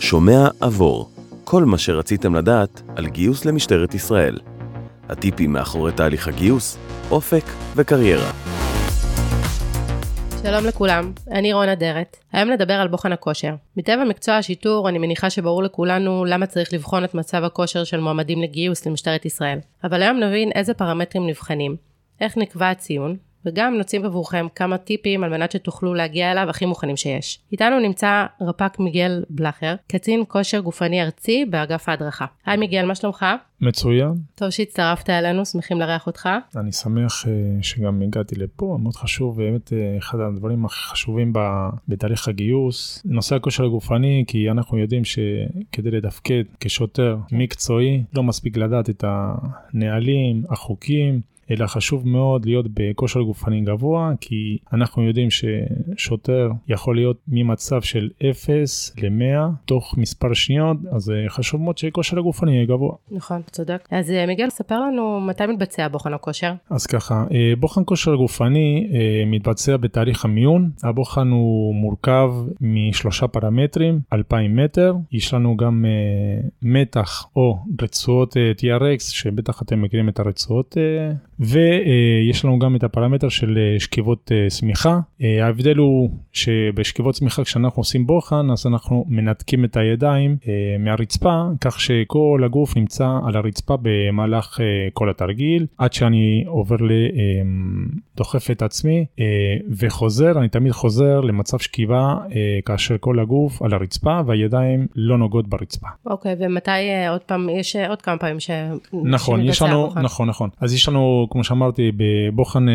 שומע עבור, כל מה שרציתם לדעת על גיוס למשטרת ישראל. הטיפים מאחורי תהליך הגיוס, אופק וקריירה. שלום לכולם, אני רון אדרת. היום נדבר על בוחן הכושר. מטבע מקצוע השיטור, אני מניחה שברור לכולנו למה צריך לבחון את מצב הכושר של מועמדים לגיוס למשטרת ישראל. אבל היום נבין איזה פרמטרים נבחנים, איך נקבע הציון, וגם נוציא עבורכם כמה טיפים על מנת שתוכלו להגיע אליו הכי מוכנים שיש. איתנו נמצא רפ"ק מיגל בלחר, קצין כושר גופני ארצי באגף ההדרכה. היי מיגל, מה שלומך? מצוין. טוב שהצטרפת אלינו, שמחים לארח אותך. אני שמח uh, שגם הגעתי לפה, מאוד חשוב, באמת uh, אחד הדברים הכי חשובים בתהליך הגיוס. נושא הכושר הגופני, כי אנחנו יודעים שכדי לתפקד כשוטר מקצועי, לא מספיק לדעת את הנהלים, החוקים. אלא חשוב מאוד להיות בכושר גופני גבוה, כי אנחנו יודעים ששוטר יכול להיות ממצב של 0 ל-100 תוך מספר שניות, אז אה, חשוב מאוד שכושר הגופני יהיה גבוה. נכון, צודק. אז אה, מיגל, ספר לנו מתי מתבצע בוחן הכושר? אז ככה, אה, בוחן כושר גופני מתבצע בתהליך המיון. הבוחן הוא מורכב משלושה פרמטרים, 2,000 מטר, יש לנו גם מתח או רצועות TRX, שבטח אתם מכירים את הרצועות ויש לנו גם את הפרמטר של אה, שכיבות אה, שמיכה. אה, ההבדל הוא שבשכיבות שמיכה כשאנחנו עושים בוחן אז אנחנו מנתקים את הידיים מהרצפה כך שכל הגוף נמצא על הרצפה במהלך כל התרגיל עד שאני עובר לדוחף את עצמי וחוזר, אני תמיד חוזר למצב שכיבה כאשר כל הגוף על הרצפה והידיים לא נוגעות ברצפה. אוקיי, okay, ומתי עוד פעם, יש עוד כמה פעמים ש... נכון, יש לנו, נכון, נכון. אז יש לנו כמו שאמרתי, בבוחן אה,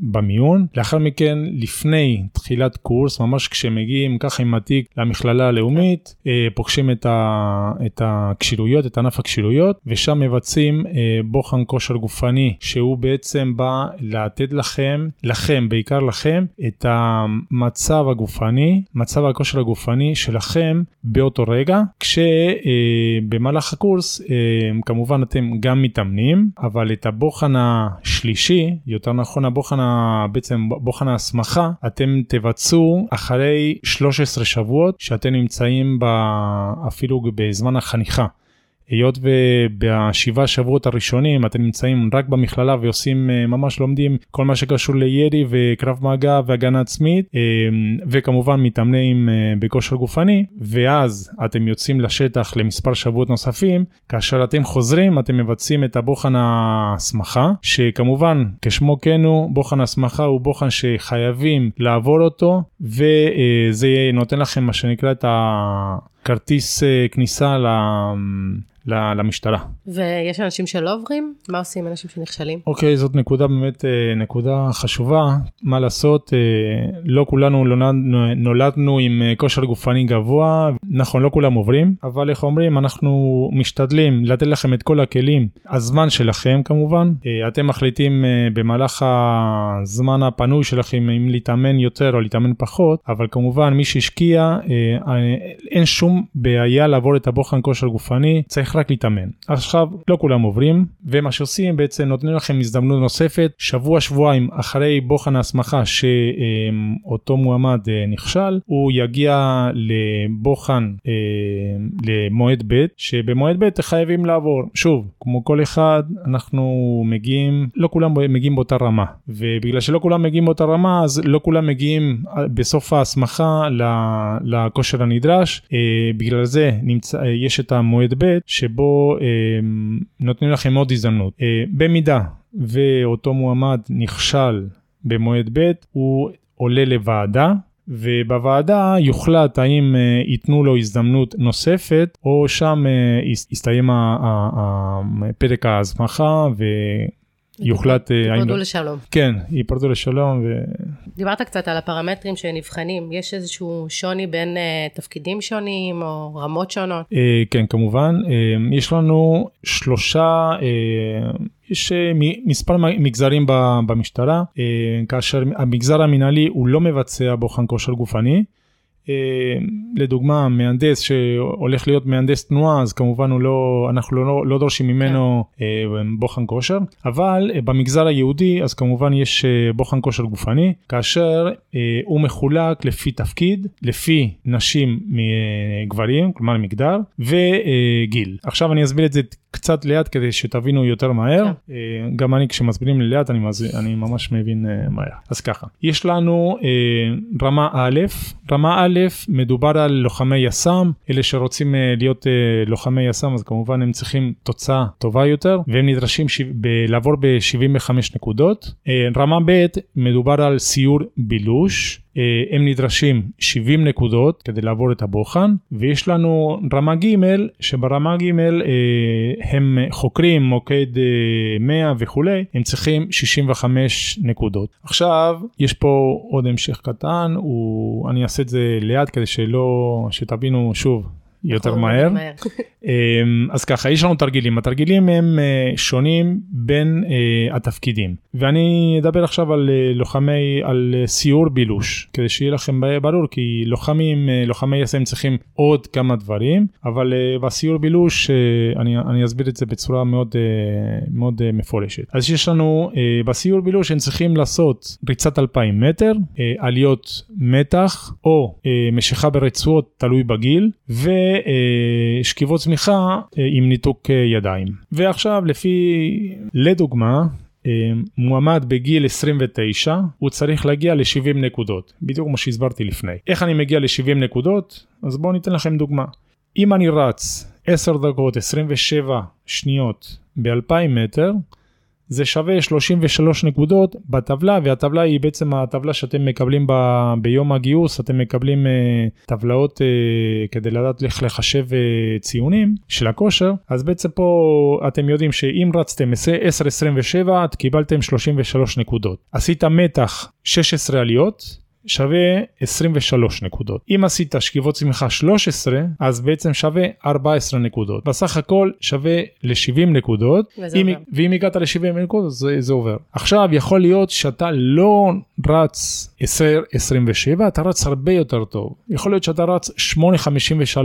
במיון. לאחר מכן, לפני תחילת קורס, ממש כשמגיעים ככה עם התיק למכללה הלאומית, אה, פוגשים את, ה, את הכשירויות, את ענף הכשירויות, ושם מבצעים אה, בוחן כושר גופני, שהוא בעצם בא לתת לכם, לכם, בעיקר לכם, את המצב הגופני, מצב הכושר הגופני שלכם באותו רגע, כשבמהלך הקורס, כמובן אתם גם מתאמנים, אבל את הבוחן השלישי, יותר נכון הבוחן, בעצם בוחן ההסמכה, אתם תבצעו אחרי 13 שבועות שאתם נמצאים ב, אפילו בזמן החניכה. היות ובשבעה שבועות הראשונים אתם נמצאים רק במכללה ועושים אה, ממש לומדים כל מה שקשור לירי וקרב מגע והגנה עצמית אה, וכמובן מתאמנים אה, בכושר גופני ואז אתם יוצאים לשטח למספר שבועות נוספים. כאשר אתם חוזרים אתם מבצעים את הבוחן ההסמכה שכמובן כשמו כן הוא בוחן הסמכה הוא בוחן שחייבים לעבור אותו וזה נותן לכם מה שנקרא את הכרטיס כניסה למשטרה. ויש אנשים שלא עוברים? מה עושים אנשים שנכשלים? אוקיי, זאת נקודה באמת, אה, נקודה חשובה. מה לעשות, אה, לא כולנו נולדנו עם אה, כושר גופני גבוה. נכון, לא כולם עוברים, אבל איך אומרים, אנחנו משתדלים לתת לכם את כל הכלים, הזמן שלכם כמובן. אתם מחליטים במהלך הזמן הפנוי שלכם אם להתאמן יותר או להתאמן פחות, אבל כמובן מי שהשקיע, אין שום בעיה לעבור את הבוחן כושר גופני, צריך רק להתאמן. עכשיו, לא כולם עוברים, ומה שעושים בעצם נותנים לכם הזדמנות נוספת, שבוע שבועיים אחרי בוחן ההסמכה שאותו מועמד אה, נכשל, הוא יגיע לבוחן אה, למועד ב', שבמועד ב' חייבים לעבור. שוב, כמו כל אחד, אנחנו מגיעים, לא כולם מגיעים באותה רמה, ובגלל שלא כולם מגיעים באותה רמה, אז לא כולם מגיעים אה, בסוף ההסמכה לכושר הנדרש, בגלל זה נמצא, יש את המועד ב', שבו אה, נותנים לכם עוד הזדמנות. אה, במידה ואותו מועמד נכשל במועד ב', הוא עולה לוועדה. ובוועדה יוחלט האם uh, ייתנו לו הזדמנות נוספת או שם uh, יסתיים פרק ההסמכה יוחלט... ייפרדו האם... לשלום. כן, ייפרדו לשלום. ו... דיברת קצת על הפרמטרים שנבחנים, יש איזשהו שוני בין uh, תפקידים שונים או רמות שונות? Uh, כן, כמובן. Uh, יש לנו שלושה... Uh, יש מספר מגזרים במשטרה, כאשר המגזר המנהלי הוא לא מבצע בוחן כושר גופני, לדוגמה, מהנדס שהולך להיות מהנדס תנועה, אז כמובן הוא לא, אנחנו לא, לא דורשים ממנו כן. בוחן כושר, אבל במגזר היהודי, אז כמובן יש בוחן כושר גופני, כאשר הוא מחולק לפי תפקיד, לפי נשים מגברים, כלומר מגדר, וגיל. עכשיו אני אסביר את זה קצת לאט כדי שתבינו יותר מהר. כן. אה, גם אני כשמסבירים לי לאט אני, מז... אני ממש מבין מהר. אז ככה, יש לנו רמה א', רמה א' מדובר על לוחמי יס"מ, אלה שרוצים uh, להיות uh, לוחמי יס"מ אז כמובן הם צריכים תוצאה טובה יותר והם נדרשים ש... ב... לעבור ב-75 נקודות. Uh, רמה ב' מדובר על סיור בילוש. אה, הם נדרשים 70 נקודות כדי לעבור את הבוחן ויש לנו רמה ג' שברמה ג' אה, הם חוקרים מוקד 100 אה, וכולי הם צריכים 65 נקודות. עכשיו יש פה עוד המשך קטן הוא אני אעשה את זה לאט כדי שלא שתבינו שוב יותר מהר. אמ, אז ככה, יש לנו תרגילים. התרגילים הם אה, שונים בין אה, התפקידים. ואני אדבר עכשיו על אה, לוחמי, על סיור בילוש, כדי שיהיה לכם ברור, כי לוחמים, לוחמי יס"מ צריכים עוד כמה דברים, אבל בסיור בילוש אני, אני אסביר את זה בצורה מאוד, מאוד מפורשת. אז יש לנו, בסיור בילוש הם צריכים לעשות ריצת 2,000 מטר, עליות מתח או משיכה ברצועות, תלוי בגיל, ושכיבות צמיחה אה, עם ניתוק אה, ידיים. ועכשיו לפי, לדוגמה, אה, מועמד בגיל 29 הוא צריך להגיע ל-70 נקודות. בדיוק כמו שהסברתי לפני. איך אני מגיע ל-70 נקודות? אז בואו ניתן לכם דוגמה. אם אני רץ 10 דקות 27 שניות ב-2000 מטר זה שווה 33 נקודות בטבלה והטבלה היא בעצם הטבלה שאתם מקבלים ב, ביום הגיוס. אתם מקבלים uh, טבלאות uh, כדי לדעת איך לחשב uh, ציונים של הכושר. אז בעצם פה אתם יודעים שאם רצתם 10-27 קיבלתם 33 נקודות. עשית מתח 16 עליות שווה 23 נקודות. אם עשית שכיבות צמיחה 13, אז בעצם שווה 14 נקודות. בסך הכל שווה ל-70 נקודות, אם, ואם הגעת ל-70 נקודות זה, זה עובר. עכשיו יכול להיות שאתה לא רץ 10-27, אתה רץ הרבה יותר טוב. יכול להיות שאתה רץ 8.53,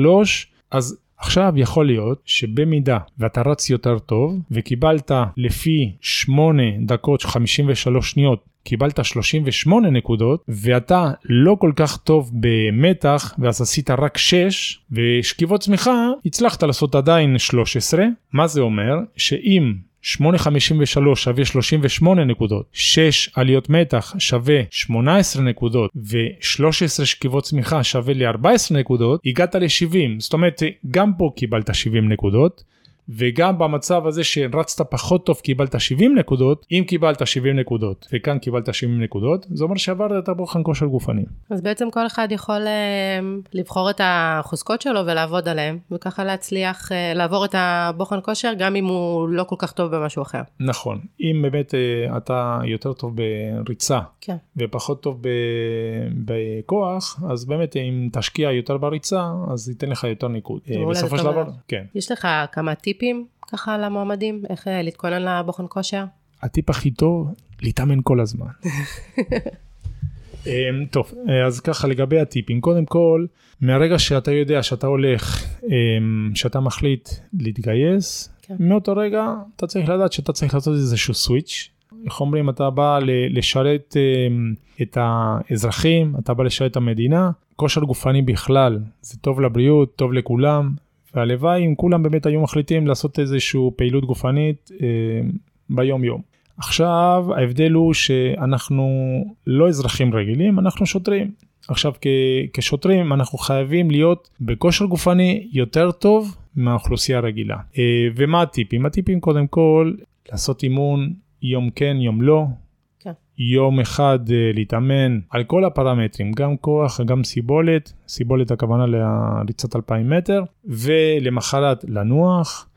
אז עכשיו יכול להיות שבמידה ואתה רץ יותר טוב וקיבלת לפי 8 דקות 53 שניות קיבלת 38 נקודות ואתה לא כל כך טוב במתח ואז עשית רק 6 ושכיבות צמיחה הצלחת לעשות עדיין 13 מה זה אומר? שאם 8.53 שווה 38 נקודות, 6 עליות מתח שווה 18 נקודות ו-13 שכיבות צמיחה שווה ל-14 נקודות, הגעת ל-70. זאת אומרת, גם פה קיבלת 70 נקודות. וגם במצב הזה שרצת פחות טוב קיבלת 70 נקודות, אם קיבלת 70 נקודות וכאן קיבלת 70 נקודות, זה אומר שעברת את הבוחן כושר גופני. אז בעצם כל אחד יכול uh, לבחור את החוזקות שלו ולעבוד עליהן, וככה להצליח uh, לעבור את הבוחן כושר גם אם הוא לא כל כך טוב במשהו אחר. נכון, אם באמת uh, אתה יותר טוב בריצה כן. ופחות טוב ב... בכוח, אז באמת אם תשקיע יותר בריצה, אז ייתן לך יותר ניקוד. בסופו של דבר, כן. יש לך כמה טיפ טיפים ככה למועמדים? איך אה, להתכונן לבוחן כושר? הטיפ הכי טוב, להתאמן כל הזמן. אמ, טוב, אה, אז ככה לגבי הטיפים, קודם כל, מהרגע שאתה יודע שאתה הולך, אמ, שאתה מחליט להתגייס, כן. מאותו רגע אתה צריך לדעת שאתה צריך לעשות איזשהו סוויץ'. איך אומרים, אתה בא לשרת אמ, את האזרחים, אתה בא לשרת את המדינה, כושר גופני בכלל, זה טוב לבריאות, טוב לכולם, והלוואי אם כולם באמת היו מחליטים לעשות איזושהי פעילות גופנית אה, ביום יום. עכשיו ההבדל הוא שאנחנו לא אזרחים רגילים, אנחנו שוטרים. עכשיו כשוטרים אנחנו חייבים להיות בכושר גופני יותר טוב מהאוכלוסייה הרגילה. אה, ומה הטיפים? הטיפים קודם כל לעשות אימון יום כן יום לא, יום אחד אה, להתאמן על כל הפרמטרים, גם כוח, גם סיבולת, סיבולת הכוונה לריצת 2,000 מטר, ולמחרת לנוח,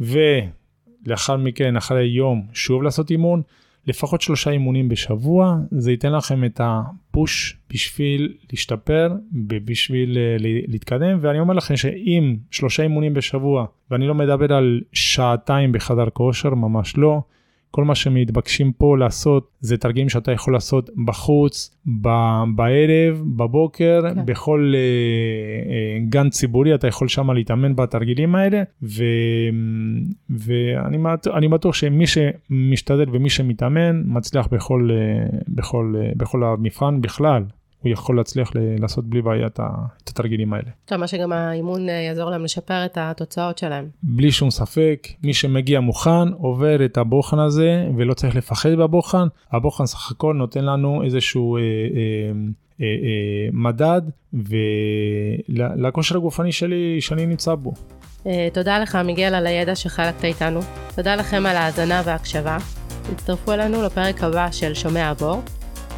ולאחר מכן, אחרי יום, שוב לעשות אימון, לפחות שלושה אימונים בשבוע, זה ייתן לכם את הפוש בשביל להשתפר, בשביל אה, להתקדם, ואני אומר לכם שאם שלושה אימונים בשבוע, ואני לא מדבר על שעתיים בחדר כושר, ממש לא, כל מה שמתבקשים פה לעשות זה תרגילים שאתה יכול לעשות בחוץ, ב- בערב, בבוקר, כן. בכל אה, אה, גן ציבורי אתה יכול שם להתאמן בתרגילים האלה, ו, ואני אני בטוח שמי שמשתדל ומי שמתאמן מצליח בכל, אה, בכל, אה, בכל המבחן בכלל. הוא יכול להצליח ל- לעשות בלי בעיה את התרגילים האלה. אתה אומר שגם האימון אה, יעזור להם לשפר את התוצאות שלהם. בלי שום ספק, מי שמגיע מוכן עובר את הבוחן הזה ולא צריך לפחד בבוחן. הבוחן סך הכל נותן לנו איזשהו אה, אה, אה, אה, מדד ולכושר הגופני שלי שאני נמצא בו. אה, תודה לך, מיגל, על הידע שחלקת איתנו. תודה לכם על ההאזנה וההקשבה. תצטרפו אלינו לפרק הבא של שומע הבור.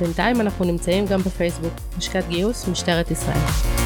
בינתיים אנחנו נמצאים גם בפייסבוק, לשכת גיוס משטרת ישראל.